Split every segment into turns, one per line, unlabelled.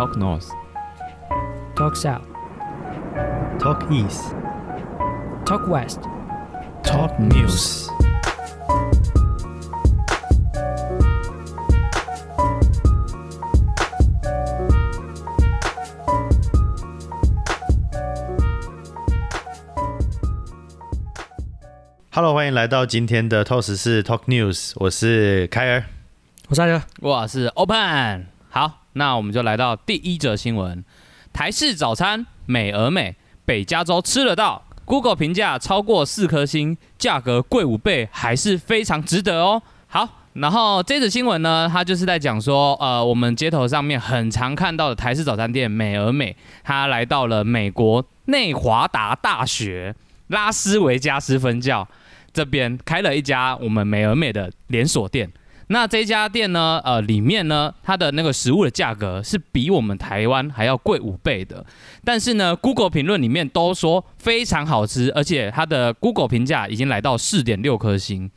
Talk North.
Talk South,
Talk East,
Talk West.
Talk News。Hello，欢迎来到今天的 Talk 十四 Talk News，我是凯尔。
我是阿哥，
我是 Open。好，那我们就来到第一则新闻：台式早餐美而美，北加州吃得到。Google 评价超过四颗星，价格贵五倍，还是非常值得哦。好，然后这则新闻呢，它就是在讲说，呃，我们街头上面很常看到的台式早餐店美而美，它来到了美国内华达大学拉斯维加斯分校这边开了一家我们美而美的连锁店。那这家店呢，呃，里面呢，它的那个食物的价格是比我们台湾还要贵五倍的。但是呢，Google 评论里面都说非常好吃，而且它的 Google 评价已经来到四点六颗星。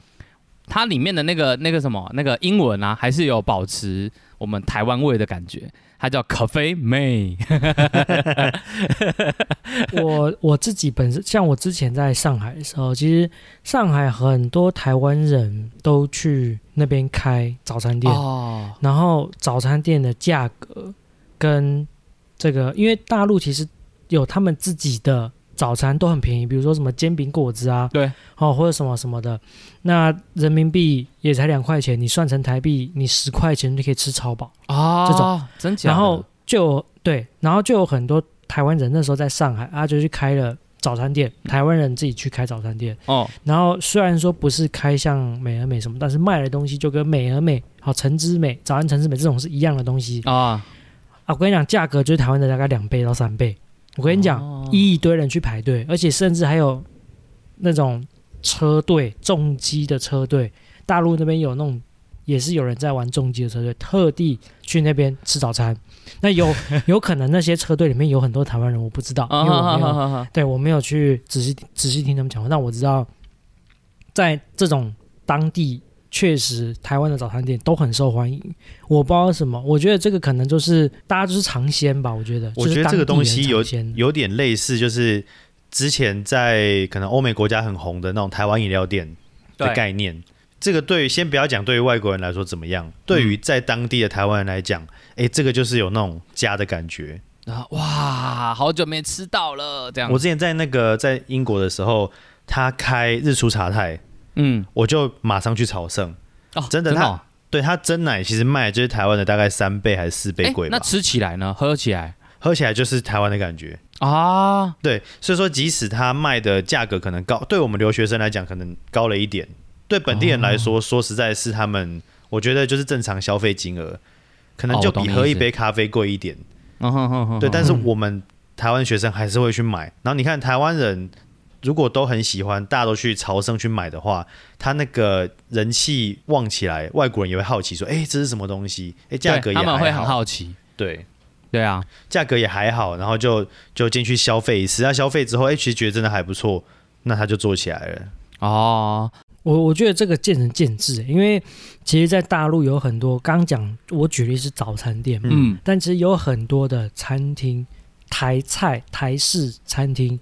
它里面的那个那个什么那个英文啊，还是有保持我们台湾味的感觉。它叫咖啡妹，
我我自己本身，像我之前在上海的时候，其实上海很多台湾人都去那边开早餐店，
哦，
然后早餐店的价格跟这个，因为大陆其实有他们自己的早餐都很便宜，比如说什么煎饼果子啊，
对，
哦或者什么什么的，那人民币也才两块钱，你算成台币，你十块钱就可以吃超饱。
啊，
这种
真假的？
然后就对，然后就有很多台湾人那时候在上海啊，就去开了早餐店，台湾人自己去开早餐店。
哦，
然后虽然说不是开像美而美什么，但是卖的东西就跟美而美、好橙之美、早安橙之美这种是一样的东西
啊，
啊。我跟你讲，价格就是台湾的大概两倍到三倍。我跟你讲，
哦
一堆人去排队，而且甚至还有那种车队重机的车队，大陆那边有那种也是有人在玩重机的车队，特地去那边吃早餐。那有 有可能那些车队里面有很多台湾人，我不知道，因为我没有，
啊，
对我没有去仔细仔细听他们讲话，但我知道在这种当地。确实，台湾的早餐店都很受欢迎。我不知道为什么，我觉得这个可能就是大家就是尝鲜吧。我觉得，
我觉得这个东西有有点类似，就是之前在可能欧美国家很红的那种台湾饮料店的概念。这个对于先不要讲对于外国人来说怎么样，对于在当地的台湾人来讲，哎、这个就是有那种家的感觉。
啊，哇，好久没吃到了，这样。
我之前在那个在英国的时候，他开日出茶太，
嗯，
我就马上去朝圣。
哦，
真的他
哦
对他真奶其实卖就是台湾的大概三倍还是四倍
诶
贵吧，
那吃起来呢？喝起来
喝起来就是台湾的感觉。
啊，
对，所以说即使它卖的价格可能高，对我们留学生来讲可能高了一点，对本地人来
哦
说，说实在是他们，我觉得就是正常消费金额，可能
哦
就比喝一
我懂你意思
杯咖啡贵一点。
嗯哼哼哼，
对，但是
嗯
我们台湾学生还是会去买。然后你看台湾人如果都很喜欢，大家都去朝圣去买的话，他那个人气旺起来，外国人也会好奇说，哎，这是什么东西？哎，价格也
们会很，好奇，
对。
对啊，
价格也还好，然后就就进去消费一次。那消费之后，哎、其实觉得真的还不错，那他就做起来了。
哦，
我我觉得这个见仁见智，因为其实，在大陆有很多，刚讲我举例是早餐店嘛，
嗯，
但其实有很多的餐厅，台菜、台式餐厅，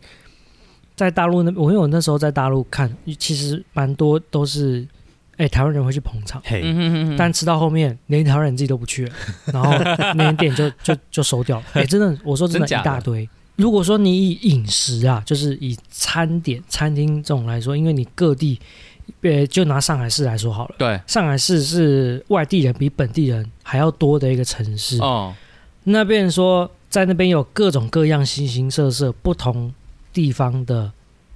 在大陆那，我因为我那时候在大陆看，其实蛮多都是，哎，台湾人会去捧场，
嘿，
嗯哼哼哼，
但吃到后面，连台湾人自己都不去了，然后 那间店就就就收掉了。哎，真的，我说真的一大堆。如果说你以饮食啊，就是以餐点、餐厅这种来说，因为你各地，呃，就拿上海市来说好了。
对，
上海市是外地人比本地人还要多的一个城市。
哦，
那边说，在那边有各种各样、形形色色、不同地方的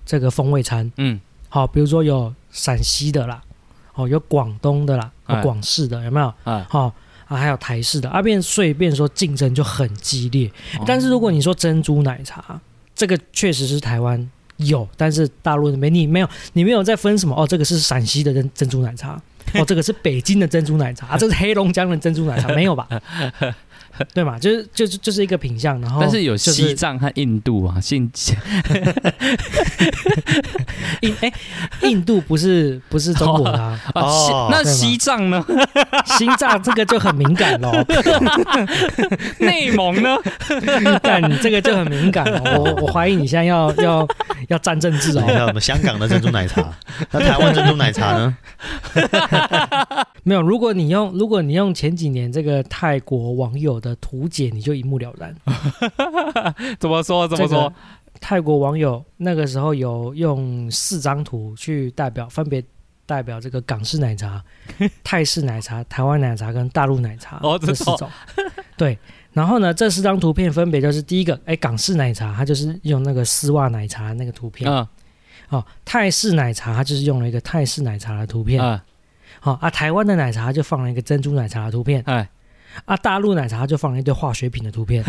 这个风味餐。
嗯，
好，比如说有陕西的啦，哦，有广东的啦，
哎
有广式的，有没有？
哎，
好、啊，还有台式的，啊，变所以变说竞争就很激烈。但是如果你说珍珠奶茶，这个确实是台湾有，但是大陆那边你没有，你没有在分什么哦，这个是陕西的珍珍珠奶茶，哦，这个是北京的珍珠奶茶，啊，这是黑龙江的珍珠奶茶，没有吧？对嘛？就是就是就是一个品相，然后
但是有西藏和印度啊，信
印哎，印度不是不是中国的、啊，
啊，西
哦
那西藏呢？
西藏这个就很敏感喽，
内蒙呢？
但你这个就很敏感哦，我我怀疑你现在要要要站政治
你
哦，
看我们香港的珍珠奶茶，那台湾珍珠奶茶呢？
没有，如果你用如果你用前几年这个泰国网友的图解，你就一目了然。
怎么说？怎么
这个
说？
泰国网友那个时候有用四张图去代表，分别代表这个港式奶茶、泰式奶茶、台湾奶茶跟大陆奶茶
哦这
四种。对，然后呢，这四张图片分别就是第一个，哎，港式奶茶，它就是用那个丝袜奶茶那个图片。
嗯
哦，泰式奶茶，它就是用了一个泰式奶茶的图片。
嗯，
好、啊，台湾的奶茶就放了一个珍珠奶茶的图片。
哎，
啊，大陆奶茶就放了一堆化学品的图片。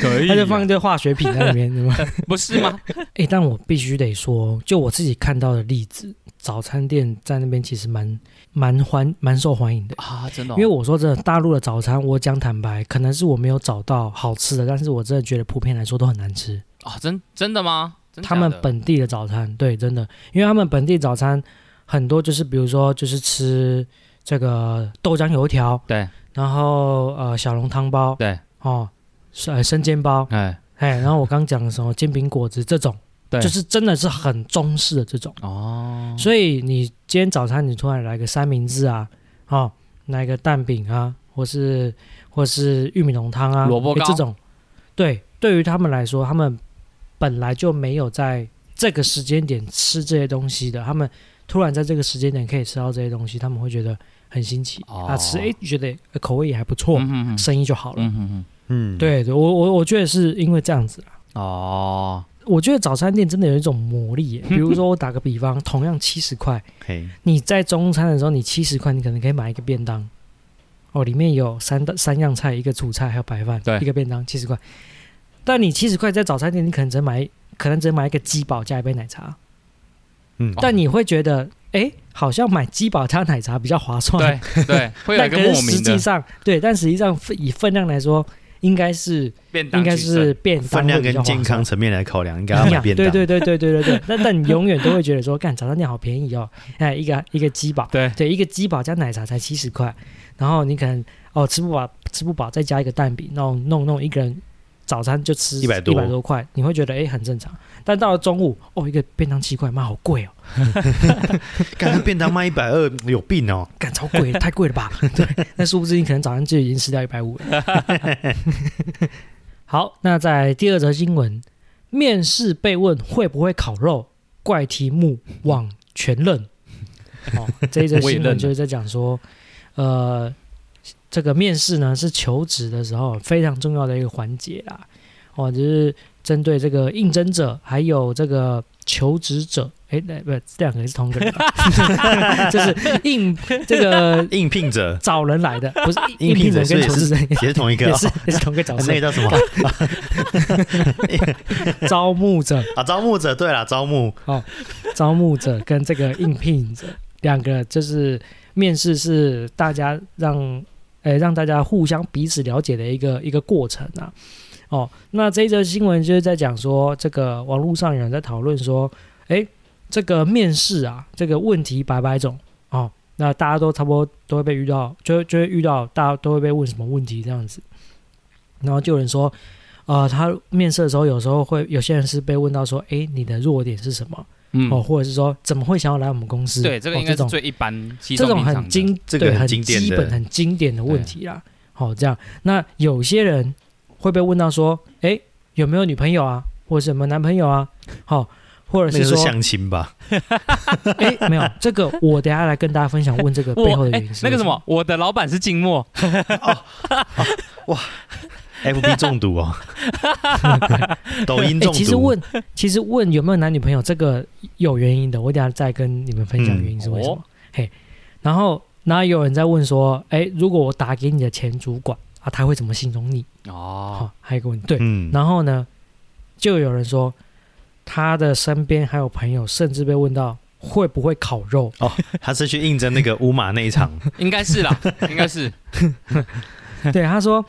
可以啊，
他就放一堆化学品在里面，对吗？
不是吗？
哎、但我必须得说，就我自己看到的例子，早餐店在那边其实蛮蛮欢蛮受欢迎的。
啊，真的哦，
因为我说真的，大陆的早餐，我讲坦白，可能是我没有找到好吃的，但是我真的觉得普遍来说都很难吃。
啊，真真的吗？真
他们本地的早餐，对，真的，因为他们本地早餐很多就是比如说就是吃这个豆浆油条，
对。
然后呃小笼汤包，
对，
哦，是呃生煎包，
哎。
哎，然后我刚讲的什么煎饼果子这种，
对，
就是真的是很中式的这种。
哦，
所以你今天早餐你突然来个三明治啊，哦，来个蛋饼啊，或是或是玉米浓汤啊，
萝卜糕。
这种，对，对于他们来说，他们本来就没有在这个时间点吃这些东西的，他们突然在这个时间点可以吃到这些东西，他们会觉得很新奇、
哦。
啊，吃哎觉得口味也还不错，生意就好了。
嗯哼哼，
嗯，，
对对，我我我觉得是因为这样子啊。
哦，
我觉得早餐店真的有一种魔力耶，比如说我打个比方，同样七十块，
嘿，
你在中餐的时候，你七十块，你可能可以买一个便当，哦，里面有三道三样菜，一个主菜还有白饭，
对。
一个便当七十块。但你七十块在早餐店，你可能只能买，可能只能买一个鸡堡加一杯奶茶，
嗯，
但你会觉得，哎，好像买鸡堡加奶茶比较划算。
对对，会有
但
一个
可是实际上对，但实际上以分量来说，应该是应该是便当
分量跟健康层面来考量，应该要便当。
对对对对对对对。但但你永远都会觉得说，干早餐店好便宜哦，哎，一个一个鸡堡，
对。
对，一个鸡堡加奶茶才七十块，然后你可能哦吃不饱吃不饱，再加一个蛋饼，弄弄弄一个人早餐就吃
100多
一百多块，你会觉得哎很正常。但到了中午，哦一个便当七块，妈好贵哦，
干那便当卖一百二，有病哦！
干超贵，太贵了吧？对，那殊不知你可能早上就已经吃掉一百五了。好，那在第二则新闻，面试被问会不会烤肉，怪题目网全认。哦，这一则新闻就是在讲说，呃，这个面试呢是求职的时候非常重要的一个环节啦。哦，就是针对这个应征者还有这个求职者，哎，那不这两个人是同一个人吧，就是应这个
应聘者。
找人来的，不是
应聘者
跟求职者
也是同一个。哦
也是也是同一个角色。
那，个叫什么？
招募者、
啊？招募者，对了，招募。
哦招募者跟这个应聘者两个就是面试是大家让呃让大家互相彼此了解的一个一个过程啊。哦，那这一则新闻就是在讲说，这个网络上有人在讨论说，诶，这个面试啊，这个问题百百种哦，那大家都差不多都会被遇到，就会就会遇到大家都会被问什么问题这样子，然后就有人说，呃，他面试的时候有时候会有些人是被问到说，诶，你的弱点是什么？
嗯
哦，或者是说怎么会想要来我们公司？
对，这个
哦
应该是
种
最一般稀
这种很经
这个很
对很
经典的
基本、很经典的问题啦。好、这样那有些人会被问到说，哎，有没有女朋友啊，或者什么男朋友啊？好、或者
那个是
是说，
相亲吧？
哎，没有这个，我等下来跟大家分享问这个背后的原因是
那个什么，我的老板是静默，
FB 中毒哦，抖音
哎，
中毒。
其实问，其实问有没有男女朋友，这个有原因的，我等下再跟你们分享
嗯
原因是为什么。
哦
嘿，然后，然后有人在问说，哎，如果我打给你的前主管啊，他会怎么形容你？
哦
好、，还有一个问题，对，
嗯，
然后呢，就有人说他的身边还有朋友，甚至被问到会不会烤肉？
哦他是去应征那个乌马那一场，
应该是啦，应该是。
对，他说，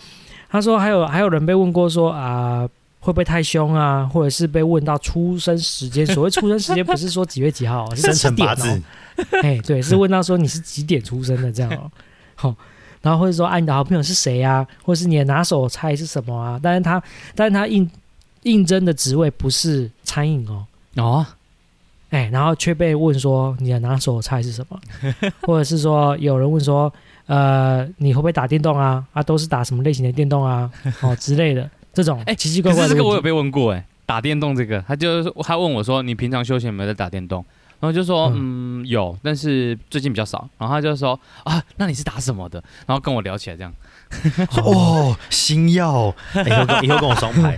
他说还有还有人被问过说啊、会不会太凶啊，或者是被问到出生时间。所谓出生时间，不是说几月几号
生辰八字。
哎，对，是问到说你是几点出生的这样哦。好、然后或者说啊，你的好朋友是谁啊，或是你的拿手菜是什么啊？但是他，但是他应应征的职位不是餐饮哦。
哦，
哎，然后却被问说你的拿手菜是什么，或者是说有人问说，呃，你会不会打电动啊？啊，都是打什么类型的电动啊？哦之类的这种，
哎
奇奇怪怪
这个我有被问过哎，打电动这个，他就是他问我说，你平常休闲有没有在打电动？然后就说嗯有，但是最近比较少。然后他就说啊，那你是打什么的？然后跟我聊起来这样。
说 哦，星耀，哎以后跟以后跟我双排，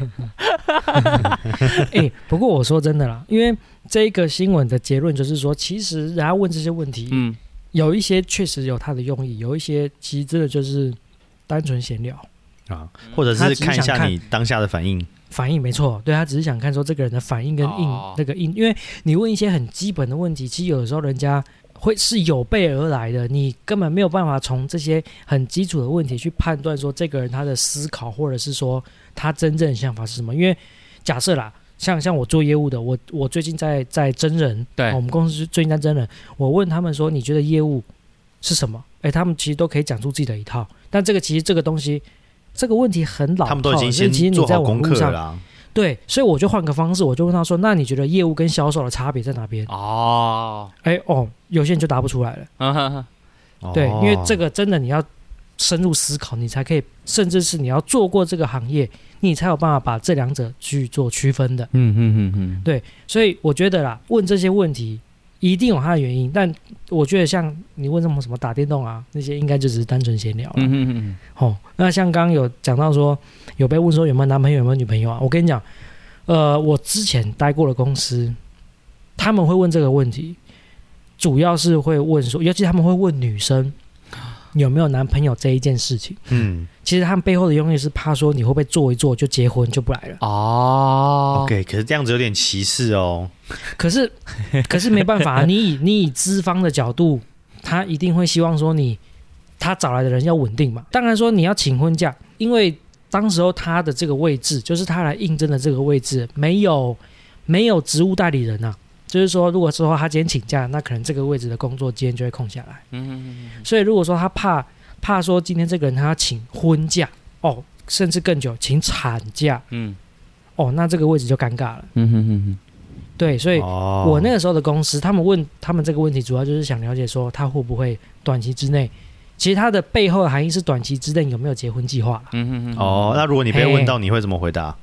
哎，不过我说真的啦，因为这一个新闻的结论就是说，其实人家问这些问题，
嗯，
有一些确实有他的用意，有一些其实真的就是单纯闲聊。
啊，或者
是
是看一下你当下的反应。
反应没错，对他只是想看说这个人的反应跟应、
哦
那个应，因为你问一些很基本的问题，其实有的时候人家会是有备而来的，你根本没有办法从这些很基础的问题去判断说这个人他的思考或者是说他真正的想法是什么。因为假设啦，像像我做业务的，我我最近在在真人，
对
哦我们公司最近在真人，我问他们说你觉得业务是什么？哎，他们其实都可以讲出自己的一套，但这个其实这个东西。这个问题很老套了，
他们都已经
所以
先
其实你在
做好功
网络上
课了啦。
对，所以我就换个方式，我就问他说：“那你觉得业务跟销售的差别在哪边
哦，？”
哎哦，有些人就答不出来了。对，因为这
个
个真的你要深入思考，你才可以，甚至是你要做过这个行业，你才有办法把这两者去做区分的。
嗯嗯嗯嗯，
对，所以我觉得啦，问这些问题一定有它的原因，但我觉得像你问什么什么打电动啊那些，应该就只是单纯闲聊了。
嗯哼哼哼，
哦，那像刚刚有讲到说，有被问说有没有男朋友有没有女朋友啊？我跟你讲，呃，我之前待过的公司，他们会问这个问题，主要是会问说，尤其他们会问女生有没有男朋友这一件事情。
嗯
其实他们背后的用意是怕说你会不会做一做就结婚就不来了。
哦
，，OK，可是这样子有点歧视哦。
可是，可是没办法啊，你以你以资方的角度，他一定会希望说你他找来的人要稳定嘛。当然说你要请婚假，因为当时候他的这个位置，就是他来应征的这个位置，没有没有职务代理人啊。就是说，如果说他今天请假，那可能这个位置的工作今天就会空下来。
嗯哼哼哼，
所以如果说他怕怕说今天这个人他要请婚假哦，甚至更久请产假
嗯
哦，那这个位置就尴尬了。
嗯哼哼哼，
对，所以
哦
我那个时候的公司，他们问他们这个问题，主要就是想了解说他会不会短期之内，其实他的背后的含义是短期之内有没有结婚计划啦
嗯哼哼，
哦，那如果你被问到，你会怎么回答？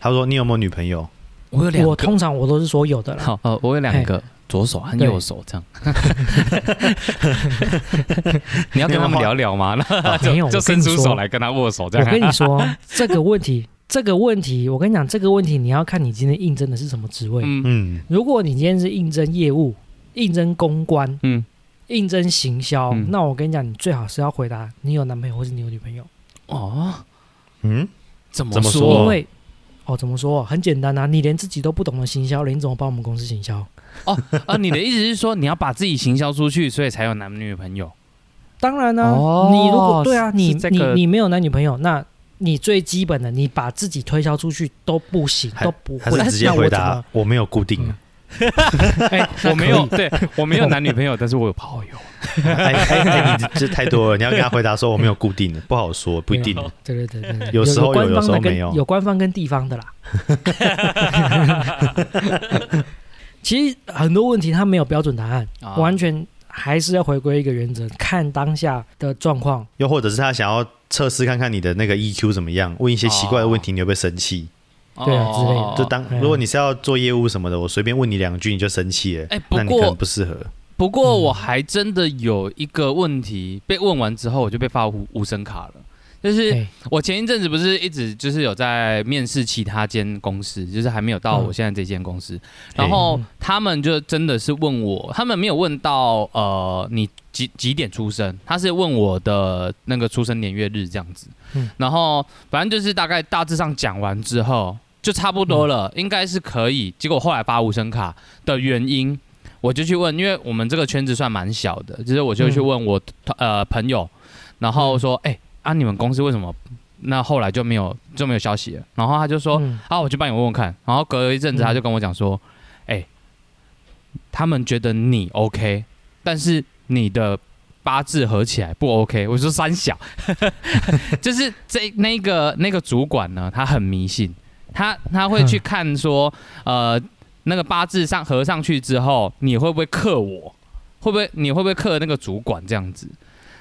他说你有没有女朋友？
我有两个，
我通常我都是说有的啦。
好呃，我有两个，左手和右手这样。你要跟他们聊聊吗？那就
没有
就伸出
我跟你说
手来跟他握手这样我。
跟你说 这个问题，这个问题，我跟你讲，这个问题你要看你今天应征的是什么职位。
嗯
嗯，
如果你今天是应征业务、应征公关、
嗯，
应征行销，
嗯
那我跟你讲，你最好是要回答你有男朋友或是你有女朋友，
哦，
嗯，
怎么
怎么说
说？
因为。哦，怎么说？很简单啊，你连自己都不懂得行销了，你怎么帮我们公司行销？
哦啊，你的意思是说你要把自己行销出去，所以才有男女朋友？
当然呢、
哦
你如果对啊，你你
这个
你没有男女朋友，那你最基本的，你把自己推销出去都不行，都不会。
直接回答？我没有固定。
哎，
我没有，对我没有男女朋友，但是我有炮友。
哎哎哎，你这太多了，你要跟他回答说我没有固定的，不好说，不一定。
对对对对对，
有时候有有时候没有
有官方跟地方的啦。其实很多问题它没有标准答案，
啊
完全还是要回归一个原则，看当下的状况。
又或者是他想要测试看看你的那个 EQ 怎么样，问一些奇怪的问题，你会不会生气？
对啊之类的。
就当
嗯
如果你是要做业务什么的，我随便问你两句你就生气了，
哎不
那你可
过
能不适合。
不过
嗯。
我还真的有一个问题被问完之后，我就被发无无声卡了。就是
哎，
我前一阵子不是一直就是有在面试其他间公司，就是还没有到
嗯。
我现在这间公司，然后他们就真的是问我，他们没有问到呃你几几点出生，他是问我的那个出生年月日这样子，
嗯。
然后反正就是大概大致上讲完之后就差不多了，应该是可以。结果后来发无声卡的原因。我就去问，因为我们这个圈子算蛮小的，就是我就去问我、呃朋友，然后说，哎、啊，你们公司为什么那后来就没有就没有消息了？然后他就说，
嗯
啊，我去帮你问问看。然后隔了一阵子，
嗯
他就跟我讲说，哎、他们觉得你 OK，但是你的八字合起来不 OK。我说三小，就是这那个那个主管呢，他很迷信，他他会去看说，呃，那个八字上合上去之后，你会不会克我？会不会你会不会克那个主管这样子？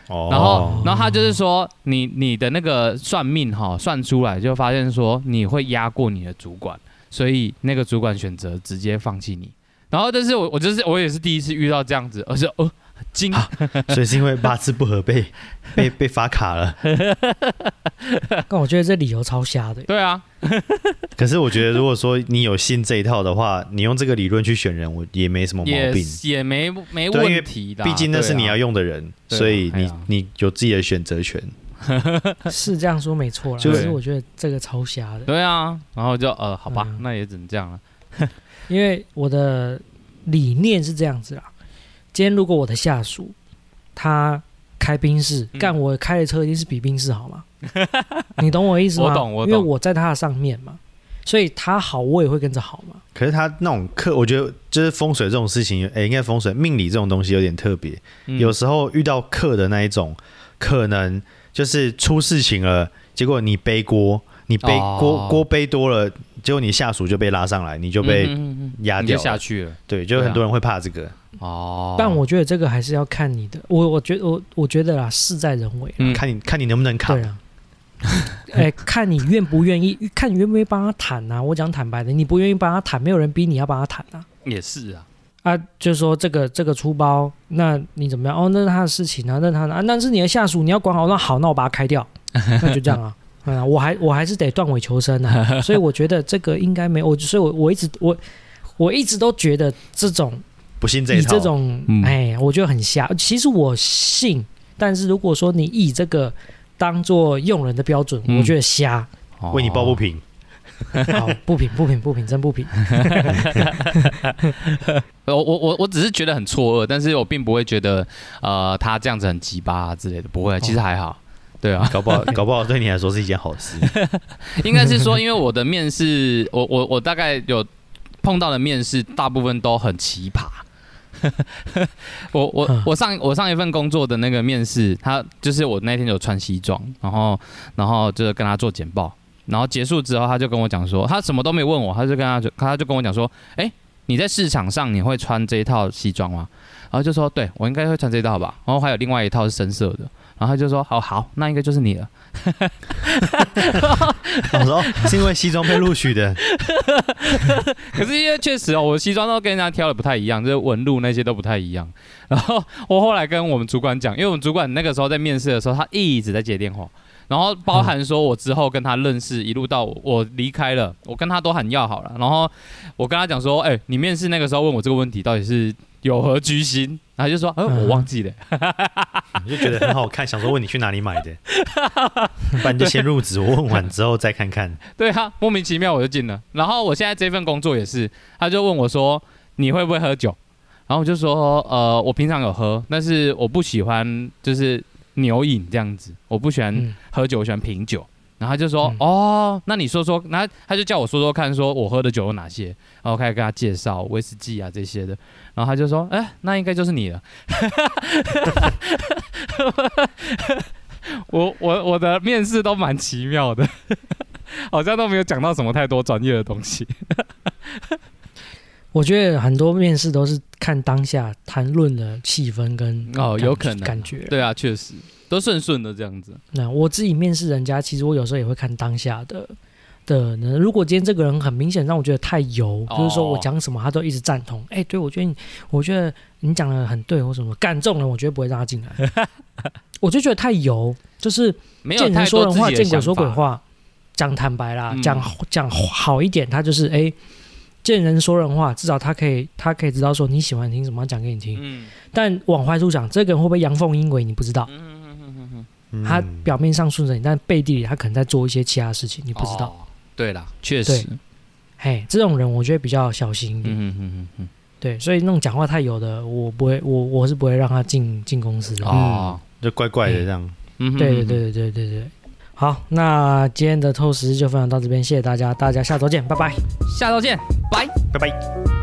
哦
然后，然后他就是说，你你的那个算命哈，算出来就发现说你会压过你的主管，所以那个主管选择直接放弃你。然后，但是我我就是我也是第一次遇到这样子，而且哦惊，
所以是因为八字不合被 被被罚卡了。
但我觉得这理由超瞎的。
对啊，
可是我觉得，如果说你有信这一套的话，你用这个理论去选人，我也没什么毛病。
也没没问题的啊，
毕竟那是你要用的人，
啊
所以你你有自己的选择权。
是这样说没错啦，
就
但是我觉得这个超瞎的，
对啊，然后就呃好吧，
嗯
那也只能这样了。
因为我的理念是这样子啦。今天如果我的下属他开宾士，
嗯
干我开的车一定是比宾士好吗？你懂我意思吗？
我懂我懂
因为我在他的上面嘛，所以他好我也会跟着好嘛。
可是他那种克，我觉得就是风水这种事情，哎、应该风水命理这种东西有点特别。
嗯
有时候遇到克的那一种，可能就是出事情了，结果你背锅，你背
哦
锅锅背多了，结果你下属就被拉上来，你就被
嗯嗯嗯嗯就
压掉了。
下去了
对，就很多人会怕这个。
哦。
但我觉得这个还是要看你的，我我觉得我我觉得啦，事在人为。
嗯
看你看你能不能扛
对。啊，哎、看你愿不愿意，看你愿不愿意帮他谈啊。我讲坦白的，你不愿意帮他谈，没有人逼你要帮他谈啊。
也是啊，
啊，就是说这个这个出包，那你怎么样？哦，那是他的事情啊，那是他的啊，那是你的下属，你要管好。那好，那我把他开掉，那就这样啊。嗯啊，我还我还是得断尾求生啊，所以我觉得这个应该没我，所以我我一直我我一直都觉得这种
不信这一套，
以这种
嗯
哎，我觉得很瞎。其实我信，但是如果说你以这个当做用人的标准，
嗯
我觉得瞎。
为你抱不
哦。
平。
好，不平不平不平，真不平。
我我我我只是觉得很错愕，但是我并不会觉得呃他这样子很鸡巴、啊、之类的，不会，其实还好。对啊，
搞不好 搞不好对你来说是一件好事。
应该是说，因为我的面试，我我我大概有碰到的面试，大部分都很奇葩。我我
嗯
我上我上一份工作的那个面试，他就是我那天有穿西装，然后然后就是跟他做简报，然后结束之后，他就跟我讲说，他什么都没问我，他就跟他就他就跟我讲说，哎、你在市场上你会穿这一套西装吗？然后就说，对我应该会穿这一套吧。然后还有另外一套是深色的，然后他就说，好好，那应该就是你了。
我说哦是因为西装被录取的，
可是因为确实哦，我的西装都跟人家挑的不太一样，就是纹路那些都不太一样。然后我后来跟我们主管讲，因为我们主管那个时候在面试的时候，他一直在接电话，然后包含说我之后跟他认识，一路到我离开了，我跟他都很要好了。然后我跟他讲说，哎、你面试那个时候问我这个问题，到底是有何居心？然后他就说，哎、我忘记了。
你就觉得很好看，想说问你去哪里买的，不然你就先入职，我问完之后再看看。
对啊，莫名其妙我就进了。然后我现在这份工作也是，他就问我说你会不会喝酒？然后我就说呃，我平常有喝，但是我不喜欢就是牛饮这样子，我不喜欢
嗯
喝酒，我喜欢品酒。然后他就说、
嗯
哦，那你说说，然后他就叫我说说看，说我喝的酒有哪些，然后开始跟他介绍威士忌啊这些的。然后他就说，哎，那应该就是你了。我我我的面试都蛮奇妙的。好像都没有讲到什么太多专业的东西。
我觉得很多面试都是看当下谈论的气氛跟
哦有可能
感觉。
对啊，确实都顺顺的这样子。
那我自己面试人家，其实我有时候也会看当下的的人。如果今天这个人很明显让我觉得太油，
哦
就是说我讲什么他都一直赞同，哎、对我觉得你，我觉得你讲的很对，或什么干这种人，我绝对不会让他进来。我就觉得太油，就是
没有
见人说人话，见鬼说鬼。话。讲坦白啦，
嗯
讲讲好一点，他就是哎、见人说人话，至少他可以他可以知道说你喜欢听什么，他讲给你听。
嗯
但往坏处讲，这个人会不会阳奉阴违，你不知道。
嗯，
他
嗯
表面上顺着你，但背地里他可能在做一些其他事情，你不知道。
哦。对啦，确实。
嘿，这种人我觉得比较小心一点。
嗯嗯嗯嗯
对，所以那种讲话太油的，我不会，我我是不会让他进进公司的。
哦，
就怪怪的这样。
嗯
对对，对对对对对。好，那今天的透视就分享到这边，谢谢大家，大家下周见，拜拜。
下周见，拜。
拜拜。